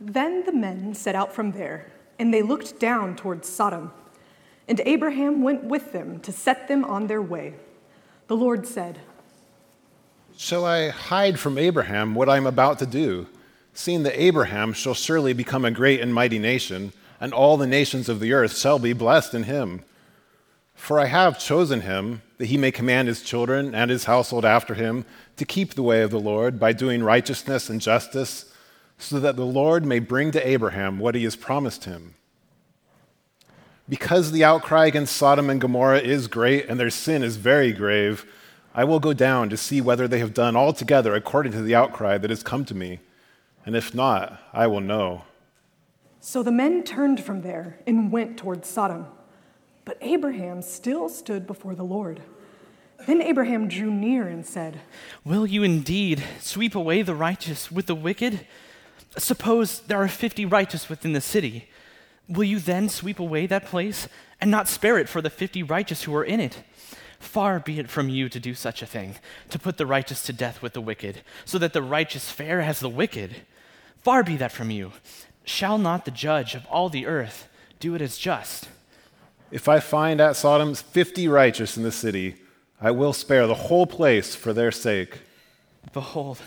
Then the men set out from there, and they looked down towards Sodom. And Abraham went with them to set them on their way. The Lord said, Shall I hide from Abraham what I am about to do, seeing that Abraham shall surely become a great and mighty nation, and all the nations of the earth shall be blessed in him? For I have chosen him that he may command his children and his household after him to keep the way of the Lord by doing righteousness and justice so that the Lord may bring to Abraham what he has promised him. Because the outcry against Sodom and Gomorrah is great and their sin is very grave, I will go down to see whether they have done altogether according to the outcry that has come to me. And if not, I will know. So the men turned from there and went toward Sodom. But Abraham still stood before the Lord. Then Abraham drew near and said, Will you indeed sweep away the righteous with the wicked? Suppose there are 50 righteous within the city. Will you then sweep away that place and not spare it for the 50 righteous who are in it? Far be it from you to do such a thing, to put the righteous to death with the wicked, so that the righteous fare as the wicked. Far be that from you. Shall not the judge of all the earth do it as just? If I find at Sodom 50 righteous in the city, I will spare the whole place for their sake. Behold,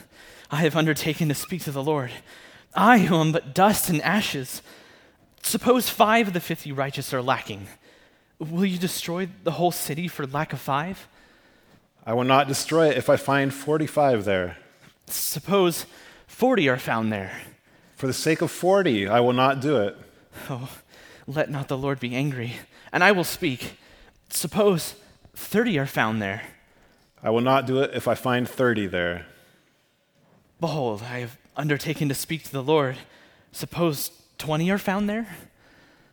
I have undertaken to speak to the Lord. I who am but dust and ashes. Suppose five of the fifty righteous are lacking. Will you destroy the whole city for lack of five? I will not destroy it if I find 45 there. Suppose 40 are found there. For the sake of 40, I will not do it. Oh, let not the Lord be angry, and I will speak. Suppose 30 are found there. I will not do it if I find 30 there. Behold, I have undertaken to speak to the Lord. Suppose 20 are found there?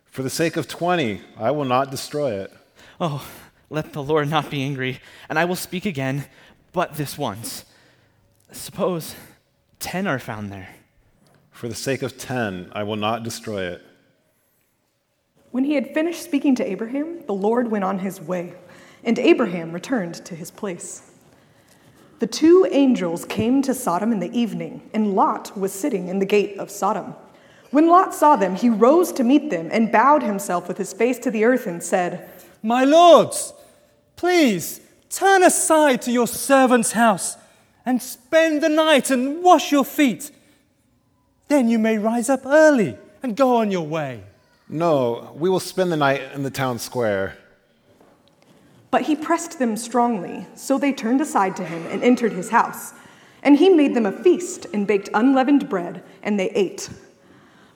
For the sake of 20, I will not destroy it. Oh, let the Lord not be angry, and I will speak again, but this once. Suppose 10 are found there. For the sake of 10, I will not destroy it. When he had finished speaking to Abraham, the Lord went on his way, and Abraham returned to his place. The two angels came to Sodom in the evening, and Lot was sitting in the gate of Sodom. When Lot saw them, he rose to meet them and bowed himself with his face to the earth and said, My lords, please turn aside to your servant's house and spend the night and wash your feet. Then you may rise up early and go on your way. No, we will spend the night in the town square. But he pressed them strongly, so they turned aside to him and entered his house. And he made them a feast and baked unleavened bread, and they ate.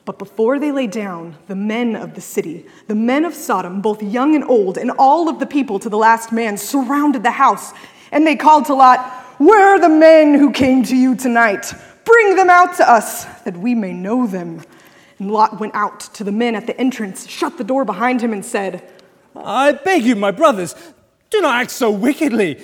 But before they lay down, the men of the city, the men of Sodom, both young and old, and all of the people to the last man, surrounded the house. And they called to Lot, Where are the men who came to you tonight? Bring them out to us, that we may know them. And Lot went out to the men at the entrance, shut the door behind him, and said, I beg you, my brothers, do not act so wickedly.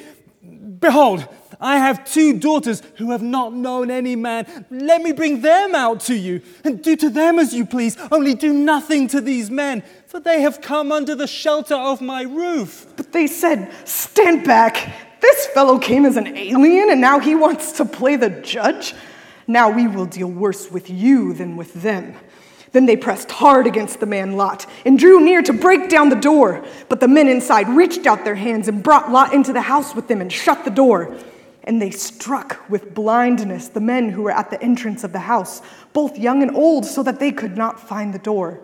Behold, I have two daughters who have not known any man. Let me bring them out to you, and do to them as you please. Only do nothing to these men, for they have come under the shelter of my roof. But they said, Stand back. This fellow came as an alien, and now he wants to play the judge. Now we will deal worse with you than with them. Then they pressed hard against the man Lot and drew near to break down the door. But the men inside reached out their hands and brought Lot into the house with them and shut the door. And they struck with blindness the men who were at the entrance of the house, both young and old, so that they could not find the door.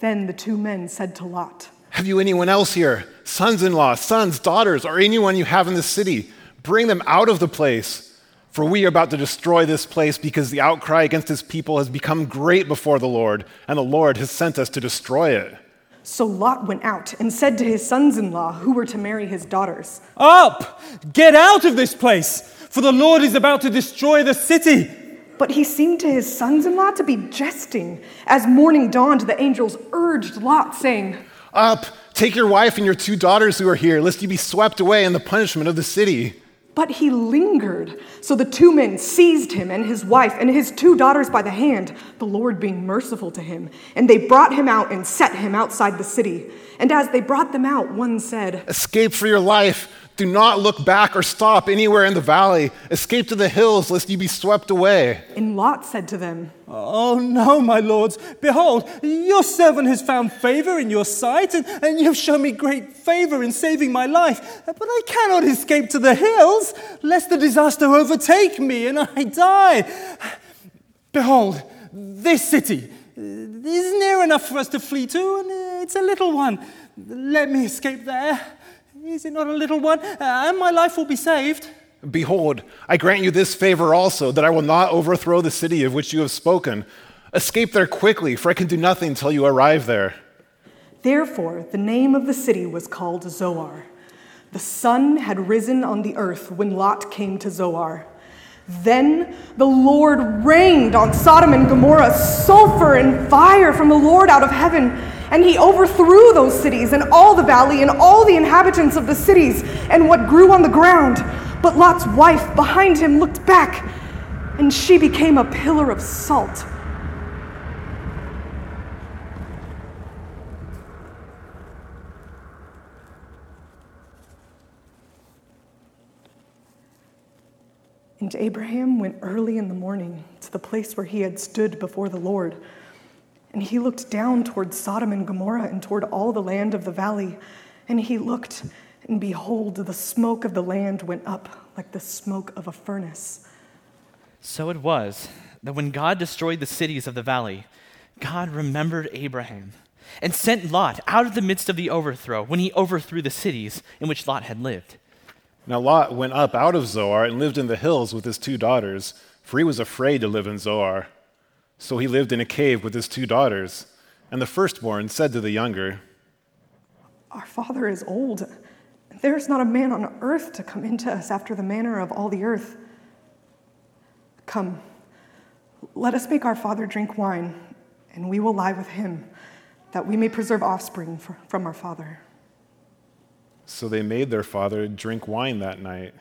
Then the two men said to Lot, Have you anyone else here? Sons in law, sons, daughters, or anyone you have in the city? Bring them out of the place. For we are about to destroy this place because the outcry against his people has become great before the Lord, and the Lord has sent us to destroy it. So Lot went out and said to his sons in law who were to marry his daughters, Up! Get out of this place, for the Lord is about to destroy the city. But he seemed to his sons in law to be jesting. As morning dawned, the angels urged Lot, saying, Up! Take your wife and your two daughters who are here, lest you be swept away in the punishment of the city. But he lingered. So the two men seized him and his wife and his two daughters by the hand, the Lord being merciful to him. And they brought him out and set him outside the city. And as they brought them out, one said, Escape for your life. Do not look back or stop anywhere in the valley. Escape to the hills, lest you be swept away. And Lot said to them, Oh, no, my lords. Behold, your servant has found favor in your sight, and, and you have shown me great favor in saving my life. But I cannot escape to the hills, lest the disaster overtake me and I die. Behold, this city is near enough for us to flee to, and it's a little one. Let me escape there. Is it not a little one? Uh, and my life will be saved. Behold, I grant you this favor also, that I will not overthrow the city of which you have spoken. Escape there quickly, for I can do nothing till you arrive there. Therefore, the name of the city was called Zoar. The sun had risen on the earth when Lot came to Zoar. Then the Lord rained on Sodom and Gomorrah sulfur and fire from the Lord out of heaven, and he overthrew those cities and all the valley and all the inhabitants of the cities and what grew on the ground. But Lot's wife behind him looked back, and she became a pillar of salt. And Abraham went early in the morning to the place where he had stood before the Lord. And he looked down toward Sodom and Gomorrah and toward all the land of the valley. And he looked, and behold, the smoke of the land went up like the smoke of a furnace. So it was that when God destroyed the cities of the valley, God remembered Abraham and sent Lot out of the midst of the overthrow when he overthrew the cities in which Lot had lived. Now Lot went up out of Zoar and lived in the hills with his two daughters, for he was afraid to live in Zoar. So he lived in a cave with his two daughters. And the firstborn said to the younger, Our father is old. And there is not a man on earth to come into us after the manner of all the earth. Come, let us make our father drink wine, and we will lie with him, that we may preserve offspring for, from our father. So they made their father drink wine that night.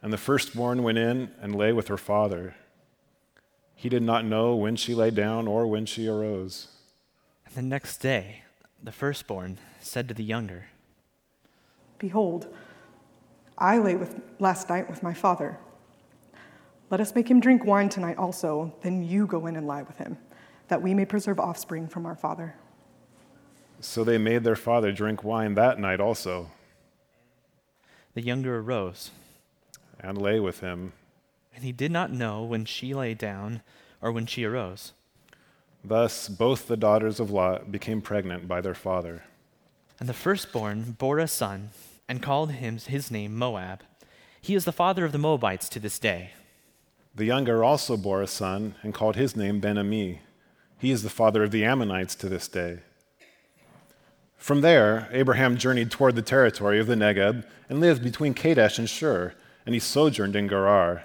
And the firstborn went in and lay with her father. He did not know when she lay down or when she arose. And the next day, the firstborn said to the younger, Behold, I lay with, last night with my father. Let us make him drink wine tonight also, then you go in and lie with him, that we may preserve offspring from our father. So they made their father drink wine that night also. The younger arose, and lay with him. And he did not know when she lay down or when she arose. Thus both the daughters of Lot became pregnant by their father. And the firstborn bore a son and called him his name Moab. He is the father of the Moabites to this day. The younger also bore a son and called his name Ben Ami. He is the father of the Ammonites to this day. From there, Abraham journeyed toward the territory of the Negeb and lived between Kadesh and Shur, and he sojourned in Gerar.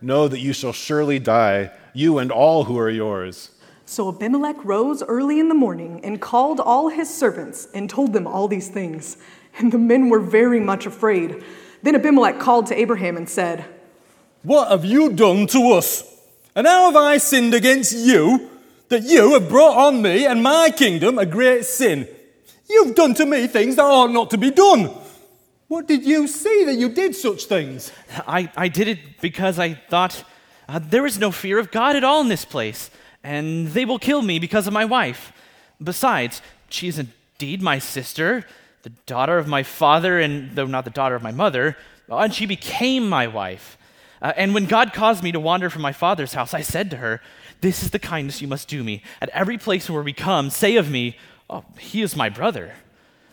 know that you shall surely die, you and all who are yours. So Abimelech rose early in the morning and called all his servants and told them all these things. And the men were very much afraid. Then Abimelech called to Abraham and said, What have you done to us? And how have I sinned against you that you have brought on me and my kingdom a great sin? You've done to me things that ought not to be done. What did you see that you did such things? I, I did it because I thought uh, there is no fear of God at all in this place, and they will kill me because of my wife. Besides, she is indeed my sister, the daughter of my father, and though not the daughter of my mother, and she became my wife. Uh, and when God caused me to wander from my father's house, I said to her, This is the kindness you must do me. At every place where we come, say of me, oh, He is my brother.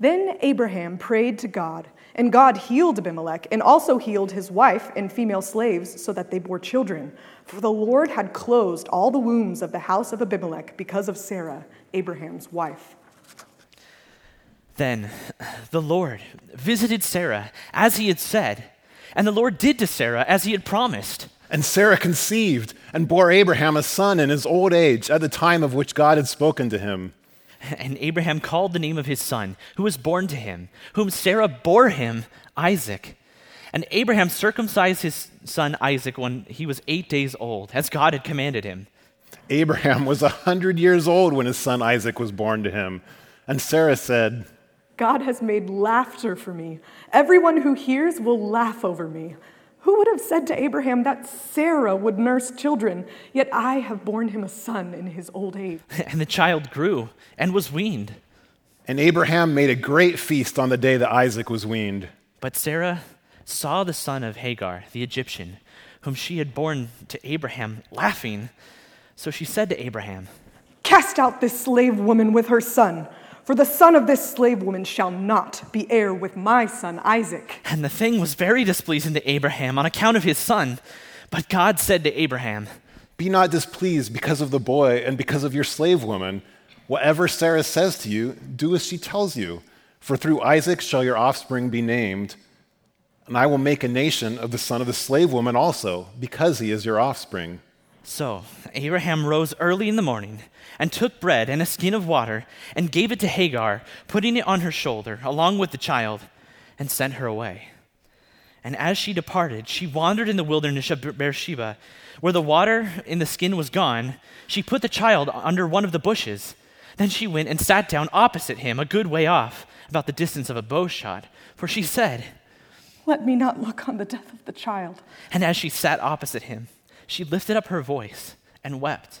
Then Abraham prayed to God, and God healed Abimelech, and also healed his wife and female slaves, so that they bore children. For the Lord had closed all the wombs of the house of Abimelech because of Sarah, Abraham's wife. Then the Lord visited Sarah as he had said, and the Lord did to Sarah as he had promised. And Sarah conceived and bore Abraham a son in his old age at the time of which God had spoken to him. And Abraham called the name of his son, who was born to him, whom Sarah bore him, Isaac. And Abraham circumcised his son Isaac when he was eight days old, as God had commanded him. Abraham was a hundred years old when his son Isaac was born to him. And Sarah said, God has made laughter for me. Everyone who hears will laugh over me. Who would have said to Abraham that Sarah would nurse children? Yet I have borne him a son in his old age. And the child grew and was weaned. And Abraham made a great feast on the day that Isaac was weaned. But Sarah saw the son of Hagar, the Egyptian, whom she had borne to Abraham, laughing. So she said to Abraham, Cast out this slave woman with her son. For the son of this slave woman shall not be heir with my son Isaac. And the thing was very displeasing to Abraham on account of his son. But God said to Abraham, Be not displeased because of the boy and because of your slave woman. Whatever Sarah says to you, do as she tells you. For through Isaac shall your offspring be named. And I will make a nation of the son of the slave woman also, because he is your offspring. So Abraham rose early in the morning and took bread and a skin of water and gave it to Hagar, putting it on her shoulder along with the child, and sent her away. And as she departed, she wandered in the wilderness of Beersheba. Where the water in the skin was gone, she put the child under one of the bushes. Then she went and sat down opposite him, a good way off, about the distance of a bow shot. For she said, Let me not look on the death of the child. And as she sat opposite him, she lifted up her voice and wept.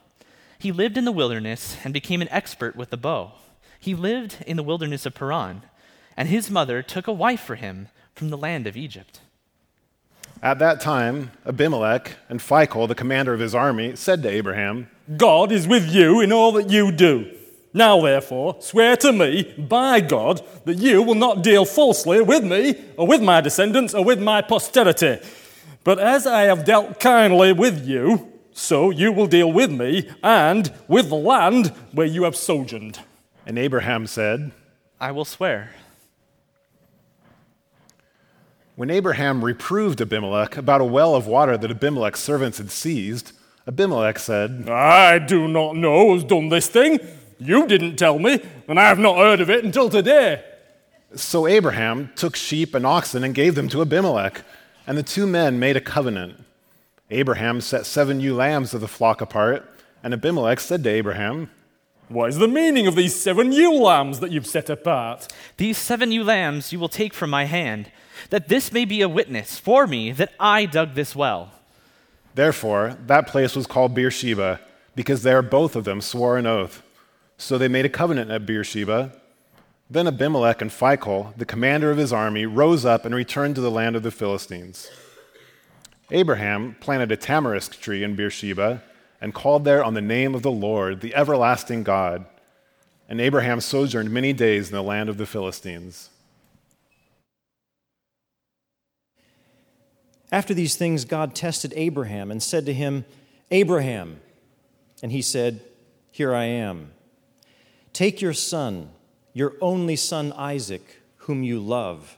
He lived in the wilderness and became an expert with the bow. He lived in the wilderness of Paran, and his mother took a wife for him from the land of Egypt. At that time, Abimelech and Phicol, the commander of his army, said to Abraham, God is with you in all that you do. Now, therefore, swear to me, by God, that you will not deal falsely with me, or with my descendants, or with my posterity. But as I have dealt kindly with you, so you will deal with me and with the land where you have sojourned. And Abraham said, I will swear. When Abraham reproved Abimelech about a well of water that Abimelech's servants had seized, Abimelech said, I do not know who's done this thing. You didn't tell me, and I have not heard of it until today. So Abraham took sheep and oxen and gave them to Abimelech, and the two men made a covenant. Abraham set seven ewe lambs of the flock apart, and Abimelech said to Abraham, What is the meaning of these seven ewe lambs that you've set apart? These seven ewe lambs you will take from my hand, that this may be a witness for me that I dug this well. Therefore, that place was called Beersheba, because there both of them swore an oath. So they made a covenant at Beersheba. Then Abimelech and Phicol, the commander of his army, rose up and returned to the land of the Philistines. Abraham planted a tamarisk tree in Beersheba and called there on the name of the Lord, the everlasting God. And Abraham sojourned many days in the land of the Philistines. After these things, God tested Abraham and said to him, Abraham. And he said, Here I am. Take your son, your only son Isaac, whom you love,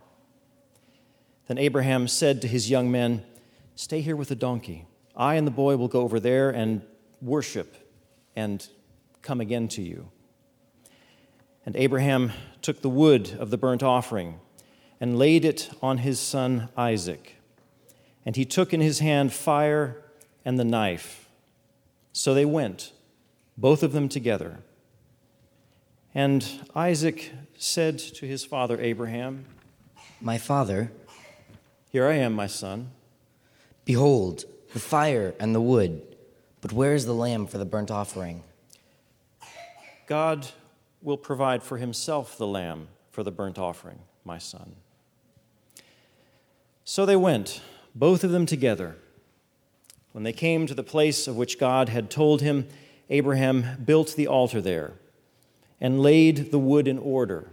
Then Abraham said to his young men, Stay here with the donkey. I and the boy will go over there and worship and come again to you. And Abraham took the wood of the burnt offering and laid it on his son Isaac. And he took in his hand fire and the knife. So they went, both of them together. And Isaac said to his father Abraham, My father, Here I am, my son. behold, the fire and the wood, but where is the lamb for the burnt offering? God will provide for himself the lamb for the burnt offering, my son. So they went both of them together. When they came to the place of which God had told him, Abraham built the altar there and laid the wood in order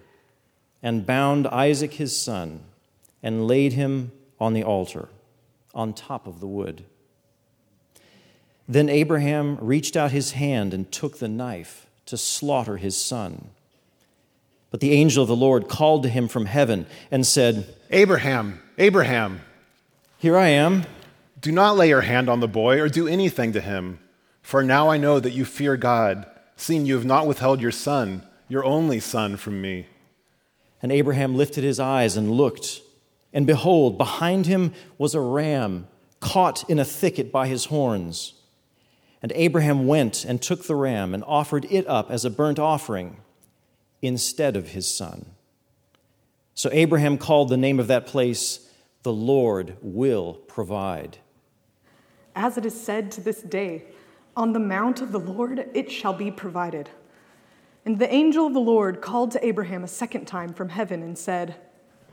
and bound Isaac his son and laid him on the altar on top of the wood. Then Abraham reached out his hand and took the knife to slaughter his son. But the angel of the Lord called to him from heaven and said, Abraham, Abraham. Here I am. Do not lay your hand on the boy or do anything to him, for now I know that you fear God, seeing you have not withheld your son, your only son, from me. And Abraham lifted his eyes and looked, and behold, behind him was a ram caught in a thicket by his horns. And Abraham went and took the ram and offered it up as a burnt offering instead of his son. So Abraham called the name of that place the Lord will provide. As it is said to this day, on the mount of the Lord it shall be provided. And the angel of the Lord called to Abraham a second time from heaven and said,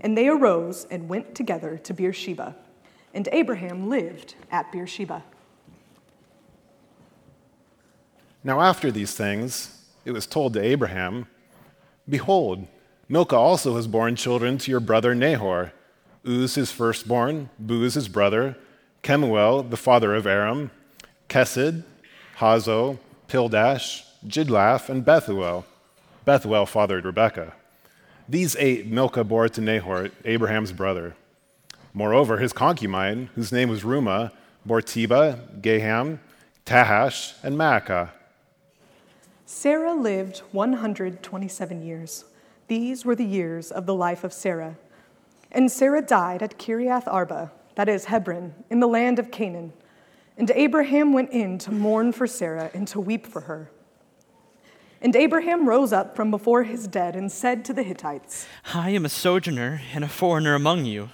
and they arose and went together to Beersheba. And Abraham lived at Beersheba. Now, after these things, it was told to Abraham, Behold, Milcah also has borne children to your brother Nahor. Uz his firstborn, Buz his brother, Kemuel the father of Aram, Chesed, Hazo, Pildash, Jidlaph, and Bethuel. Bethuel fathered Rebekah. These eight Milcah bore to Nahor, Abraham's brother. Moreover, his concubine, whose name was Reumah, bore Tebah, Gaham, Tahash, and Maacah. Sarah lived 127 years. These were the years of the life of Sarah. And Sarah died at Kiriath Arba, that is Hebron, in the land of Canaan. And Abraham went in to mourn for Sarah and to weep for her. And Abraham rose up from before his dead and said to the Hittites, I am a sojourner and a foreigner among you.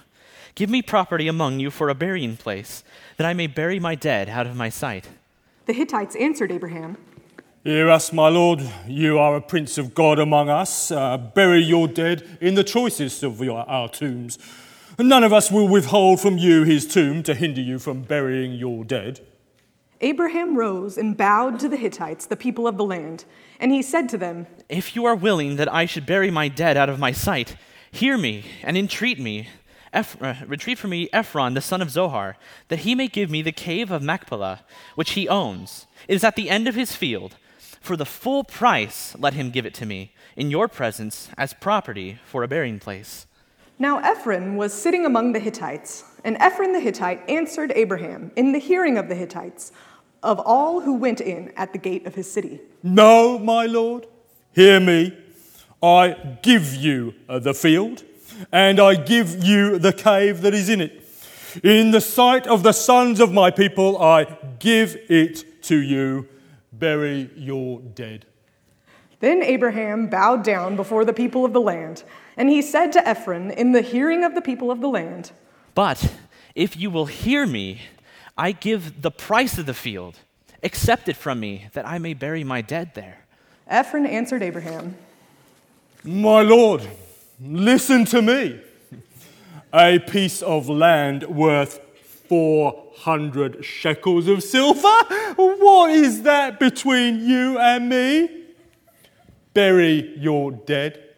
Give me property among you for a burying place, that I may bury my dead out of my sight. The Hittites answered Abraham, Hear us, my lord. You are a prince of God among us. Uh, bury your dead in the choicest of your, our tombs. None of us will withhold from you his tomb to hinder you from burying your dead. Abraham rose and bowed to the Hittites, the people of the land, and he said to them, If you are willing that I should bury my dead out of my sight, hear me and entreat me. Eph- uh, retreat for me Ephron, the son of Zohar, that he may give me the cave of Machpelah, which he owns. It is at the end of his field. For the full price, let him give it to me, in your presence, as property for a burying place. Now Ephron was sitting among the Hittites, and Ephron the Hittite answered Abraham in the hearing of the Hittites, of all who went in at the gate of his city. No, my lord, hear me. I give you uh, the field, and I give you the cave that is in it. In the sight of the sons of my people, I give it to you. Bury your dead. Then Abraham bowed down before the people of the land, and he said to Ephron in the hearing of the people of the land, But if you will hear me, I give the price of the field. Accept it from me, that I may bury my dead there. Ephron answered Abraham, My lord, listen to me. A piece of land worth 400 shekels of silver? What is that between you and me? Bury your dead.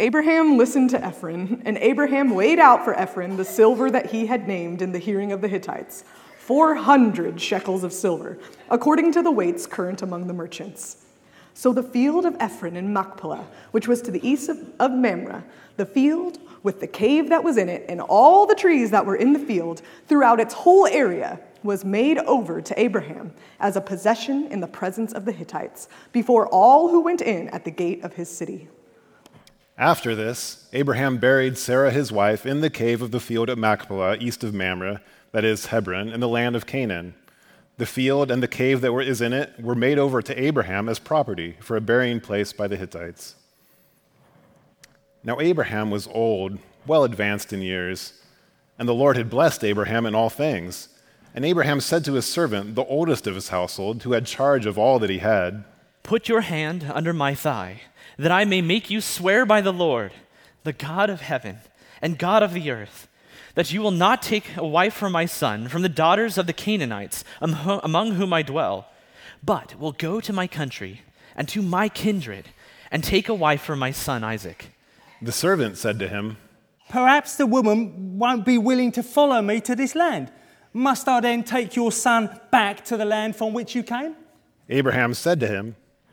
Abraham listened to Ephron, and Abraham weighed out for Ephron the silver that he had named in the hearing of the Hittites 400 shekels of silver, according to the weights current among the merchants. So the field of Ephron in Machpelah, which was to the east of, of Mamre, the field with the cave that was in it, and all the trees that were in the field throughout its whole area, was made over to Abraham as a possession in the presence of the Hittites, before all who went in at the gate of his city. After this, Abraham buried Sarah his wife in the cave of the field at Machpelah, east of Mamre, that is Hebron, in the land of Canaan. The field and the cave that is in it were made over to Abraham as property for a burying place by the Hittites. Now, Abraham was old, well advanced in years, and the Lord had blessed Abraham in all things. And Abraham said to his servant, the oldest of his household, who had charge of all that he had, Put your hand under my thigh, that I may make you swear by the Lord, the God of heaven and God of the earth, that you will not take a wife for my son from the daughters of the Canaanites among whom I dwell, but will go to my country and to my kindred and take a wife for my son Isaac. The servant said to him, Perhaps the woman won't be willing to follow me to this land. Must I then take your son back to the land from which you came? Abraham said to him,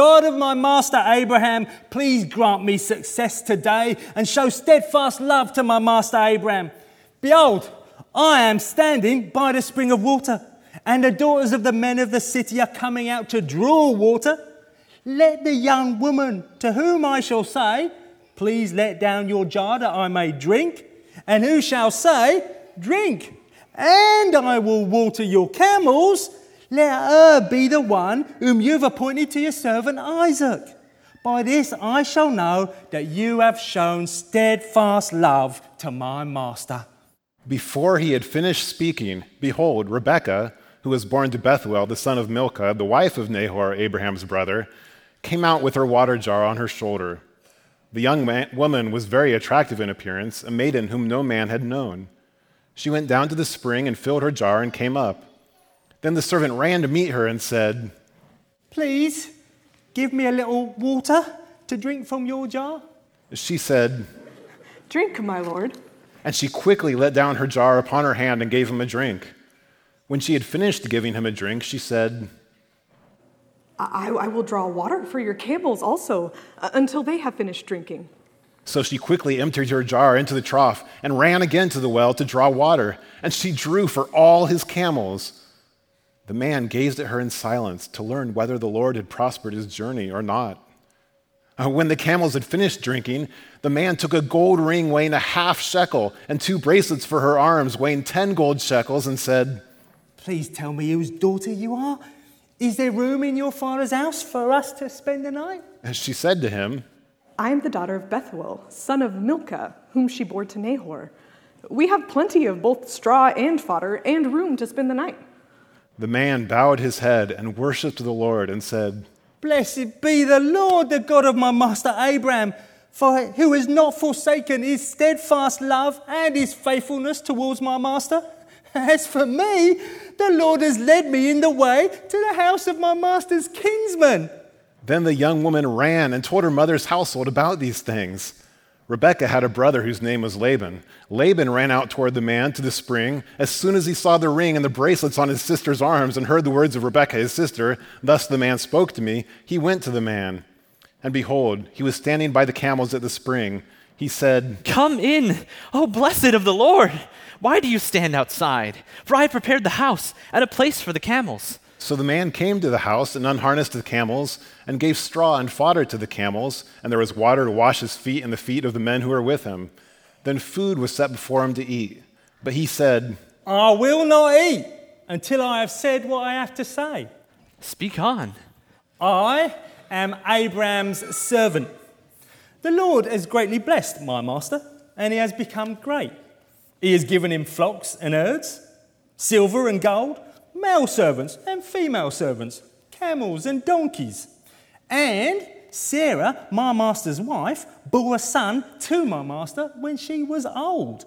God of my master Abraham, please grant me success today and show steadfast love to my master Abraham. Behold, I am standing by the spring of water, and the daughters of the men of the city are coming out to draw water. Let the young woman to whom I shall say, Please let down your jar that I may drink, and who shall say, Drink, and I will water your camels let her be the one whom you've appointed to your servant Isaac. By this I shall know that you have shown steadfast love to my master. Before he had finished speaking, behold, Rebekah, who was born to Bethuel, the son of Milcah, the wife of Nahor, Abraham's brother, came out with her water jar on her shoulder. The young man, woman was very attractive in appearance, a maiden whom no man had known. She went down to the spring and filled her jar and came up. Then the servant ran to meet her and said, Please give me a little water to drink from your jar. She said, Drink, my lord. And she quickly let down her jar upon her hand and gave him a drink. When she had finished giving him a drink, she said, I, I will draw water for your camels also uh, until they have finished drinking. So she quickly emptied her jar into the trough and ran again to the well to draw water, and she drew for all his camels. The man gazed at her in silence to learn whether the Lord had prospered his journey or not. Uh, when the camels had finished drinking, the man took a gold ring weighing a half shekel and two bracelets for her arms weighing ten gold shekels and said, Please tell me whose daughter you are. Is there room in your father's house for us to spend the night? And she said to him, I am the daughter of Bethuel, son of Milcah, whom she bore to Nahor. We have plenty of both straw and fodder and room to spend the night. The man bowed his head and worshipped the Lord and said, Blessed be the Lord, the God of my master Abraham, for who has not forsaken his steadfast love and his faithfulness towards my master. As for me, the Lord has led me in the way to the house of my master's kinsman. Then the young woman ran and told her mother's household about these things. Rebekah had a brother whose name was Laban. Laban ran out toward the man to the spring as soon as he saw the ring and the bracelets on his sister's arms and heard the words of Rebekah his sister. Thus the man spoke to me. He went to the man. And behold, he was standing by the camels at the spring. He said, Come in, O blessed of the Lord. Why do you stand outside? For I have prepared the house and a place for the camels. So the man came to the house and unharnessed the camels and gave straw and fodder to the camels, and there was water to wash his feet and the feet of the men who were with him. Then food was set before him to eat. But he said, I will not eat until I have said what I have to say. Speak on. I am Abraham's servant. The Lord has greatly blessed my master, and he has become great. He has given him flocks and herds, silver and gold male servants and female servants, camels and donkeys. And Sarah, my master's wife, bore a son to my master when she was old.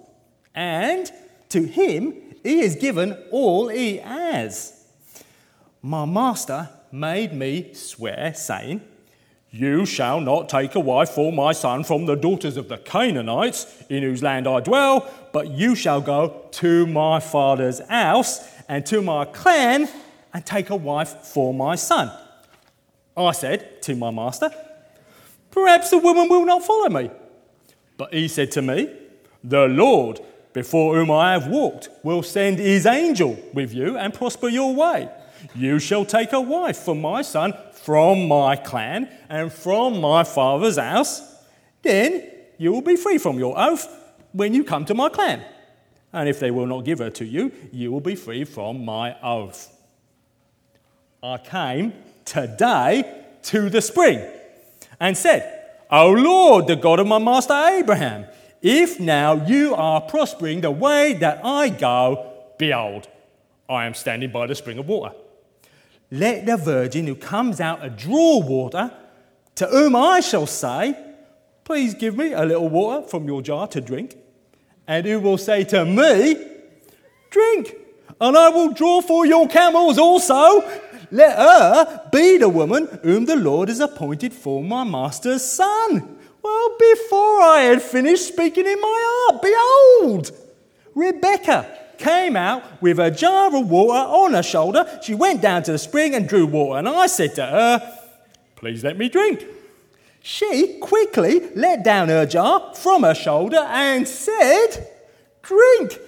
And to him he has given all he has. My master made me swear, saying, You shall not take a wife for my son from the daughters of the Canaanites, in whose land I dwell, but you shall go to my father's house and to my clan and take a wife for my son. I said to my master, Perhaps the woman will not follow me. But he said to me, The Lord, before whom I have walked, will send his angel with you and prosper your way. You shall take a wife for my son from my clan and from my father's house. Then you will be free from your oath when you come to my clan and if they will not give her to you, you will be free from my oath. I came today to the spring and said, O Lord, the God of my master Abraham, if now you are prospering the way that I go, behold, I am standing by the spring of water. Let the virgin who comes out to draw water, to whom I shall say, Please give me a little water from your jar to drink and who will say to me, Drink, and I will draw for your camels also. Let her be the woman whom the Lord has appointed for my master's son. Well, before I had finished speaking in my heart, behold, Rebekah came out with a jar of water on her shoulder. She went down to the spring and drew water, and I said to her, Please let me drink. She quickly let down her jar from her shoulder and said, Drink,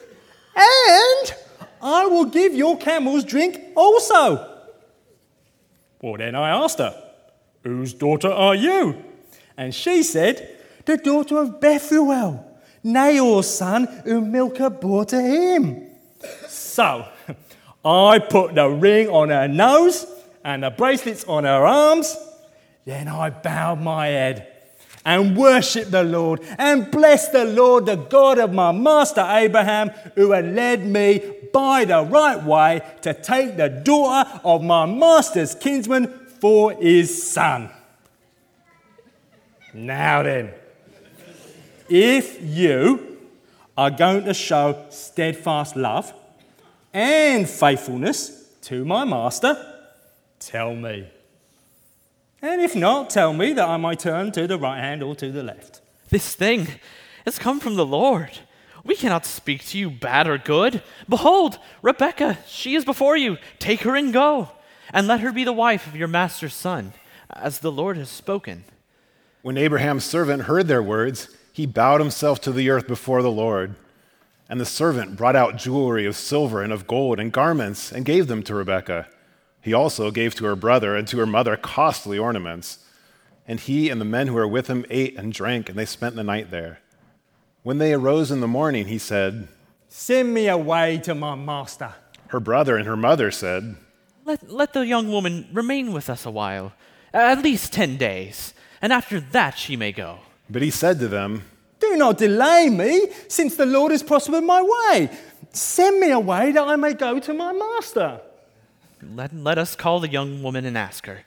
and I will give your camels drink also. Well, then I asked her, Whose daughter are you? And she said, The daughter of Bethuel, Nahor's son, whom Milcah bore to him. So I put the ring on her nose and the bracelets on her arms then I bowed my head and worshipped the Lord and blessed the Lord, the God of my master Abraham, who had led me by the right way to take the daughter of my master's kinsman for his son. Now then, if you are going to show steadfast love and faithfulness to my master, tell me. And if not, tell me that I might turn to the right hand or to the left. This thing has come from the Lord. We cannot speak to you bad or good. Behold, Rebekah, she is before you. Take her and go, and let her be the wife of your master's son, as the Lord has spoken. When Abraham's servant heard their words, he bowed himself to the earth before the Lord. And the servant brought out jewelry of silver and of gold and garments and gave them to Rebekah. He also gave to her brother and to her mother costly ornaments. And he and the men who were with him ate and drank, and they spent the night there. When they arose in the morning, he said, Send me away to my master. Her brother and her mother said, Let, let the young woman remain with us a while, at least ten days, and after that she may go. But he said to them, Do not delay me, since the Lord has prospered my way. Send me away that I may go to my master. Let, let us call the young woman and ask her,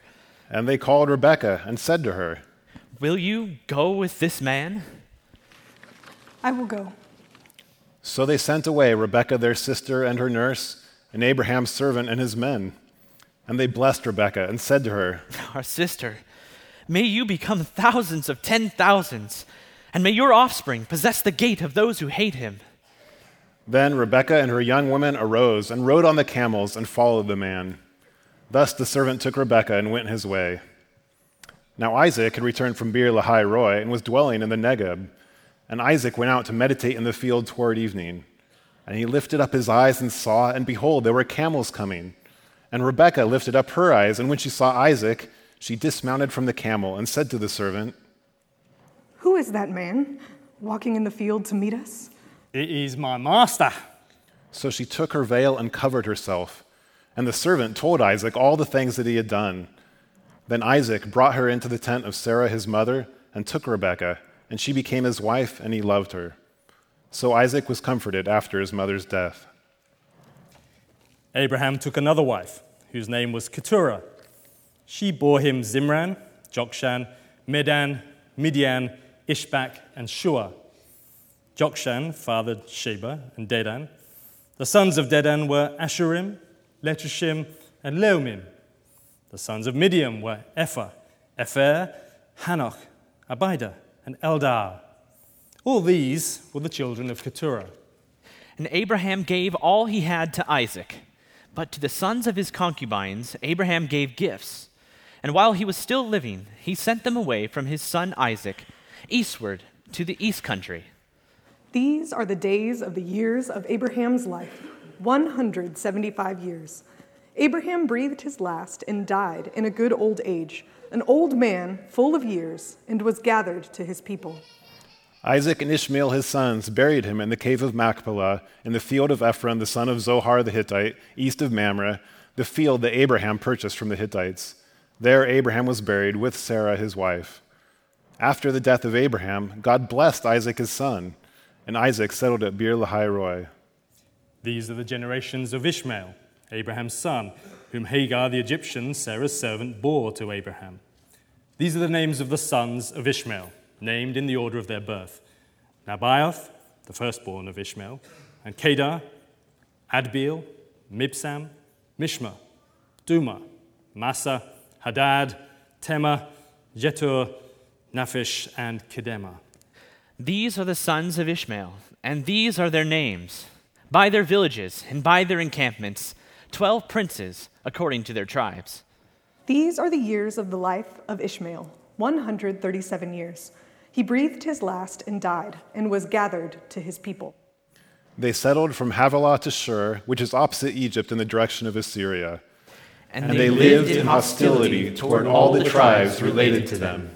And they called Rebekah and said to her, Will you go with this man? I will go. So they sent away Rebekah their sister and her nurse, and Abraham's servant and his men. And they blessed Rebekah and said to her, Our sister, may you become thousands of ten thousands, and may your offspring possess the gate of those who hate him. Then Rebekah and her young women arose and rode on the camels and followed the man. Thus the servant took Rebekah and went his way. Now Isaac had returned from Beer Lahai Roi and was dwelling in the Negeb. And Isaac went out to meditate in the field toward evening. And he lifted up his eyes and saw, and behold, there were camels coming. And Rebekah lifted up her eyes, and when she saw Isaac, she dismounted from the camel and said to the servant, Who is that man walking in the field to meet us? It is my master. So she took her veil and covered herself. And the servant told Isaac all the things that he had done. Then Isaac brought her into the tent of Sarah his mother and took Rebekah, and she became his wife, and he loved her. So Isaac was comforted after his mother's death. Abraham took another wife, whose name was Keturah. She bore him Zimran, Jokshan, Medan, Midian, Ishbak, and Shua. Jokshan fathered Sheba and Dedan. The sons of Dedan were Asshurim, Letushim, and Leumim. The sons of Midian were Ephah, Epher, Hanoch, Abida, and Eldaah. All these were the children of Keturah. And Abraham gave all he had to Isaac. But to the sons of his concubines, Abraham gave gifts. And while he was still living, he sent them away from his son Isaac eastward to the east country. These are the days of the years of Abraham's life 175 years. Abraham breathed his last and died in a good old age, an old man full of years, and was gathered to his people. Isaac and Ishmael his sons buried him in the cave of Machpelah, in the field of Ephron the son of Zohar the Hittite, east of Mamre, the field that Abraham purchased from the Hittites. There Abraham was buried with Sarah his wife. After the death of Abraham, God blessed Isaac his son, and Isaac settled at Beer Lahai Roi. These are the generations of Ishmael, Abraham's son, whom Hagar the Egyptian, Sarah's servant, bore to Abraham. These are the names of the sons of Ishmael, named in the order of their birth Nebaioth, the firstborn of Ishmael, and Kedar, Adbeel, Mibsam, Mishma, Dumah, Massa, Hadad, Tema, Jetur, Naphish, and Kedemah. These are the sons of Ishmael, and these are their names, by their villages and by their encampments, twelve princes according to their tribes. These are the years of the life of Ishmael 137 years. He breathed his last and died, and was gathered to his people. They settled from Havilah to Shur, which is opposite Egypt in the direction of Assyria. And they lived in hostility toward all the tribes related to them.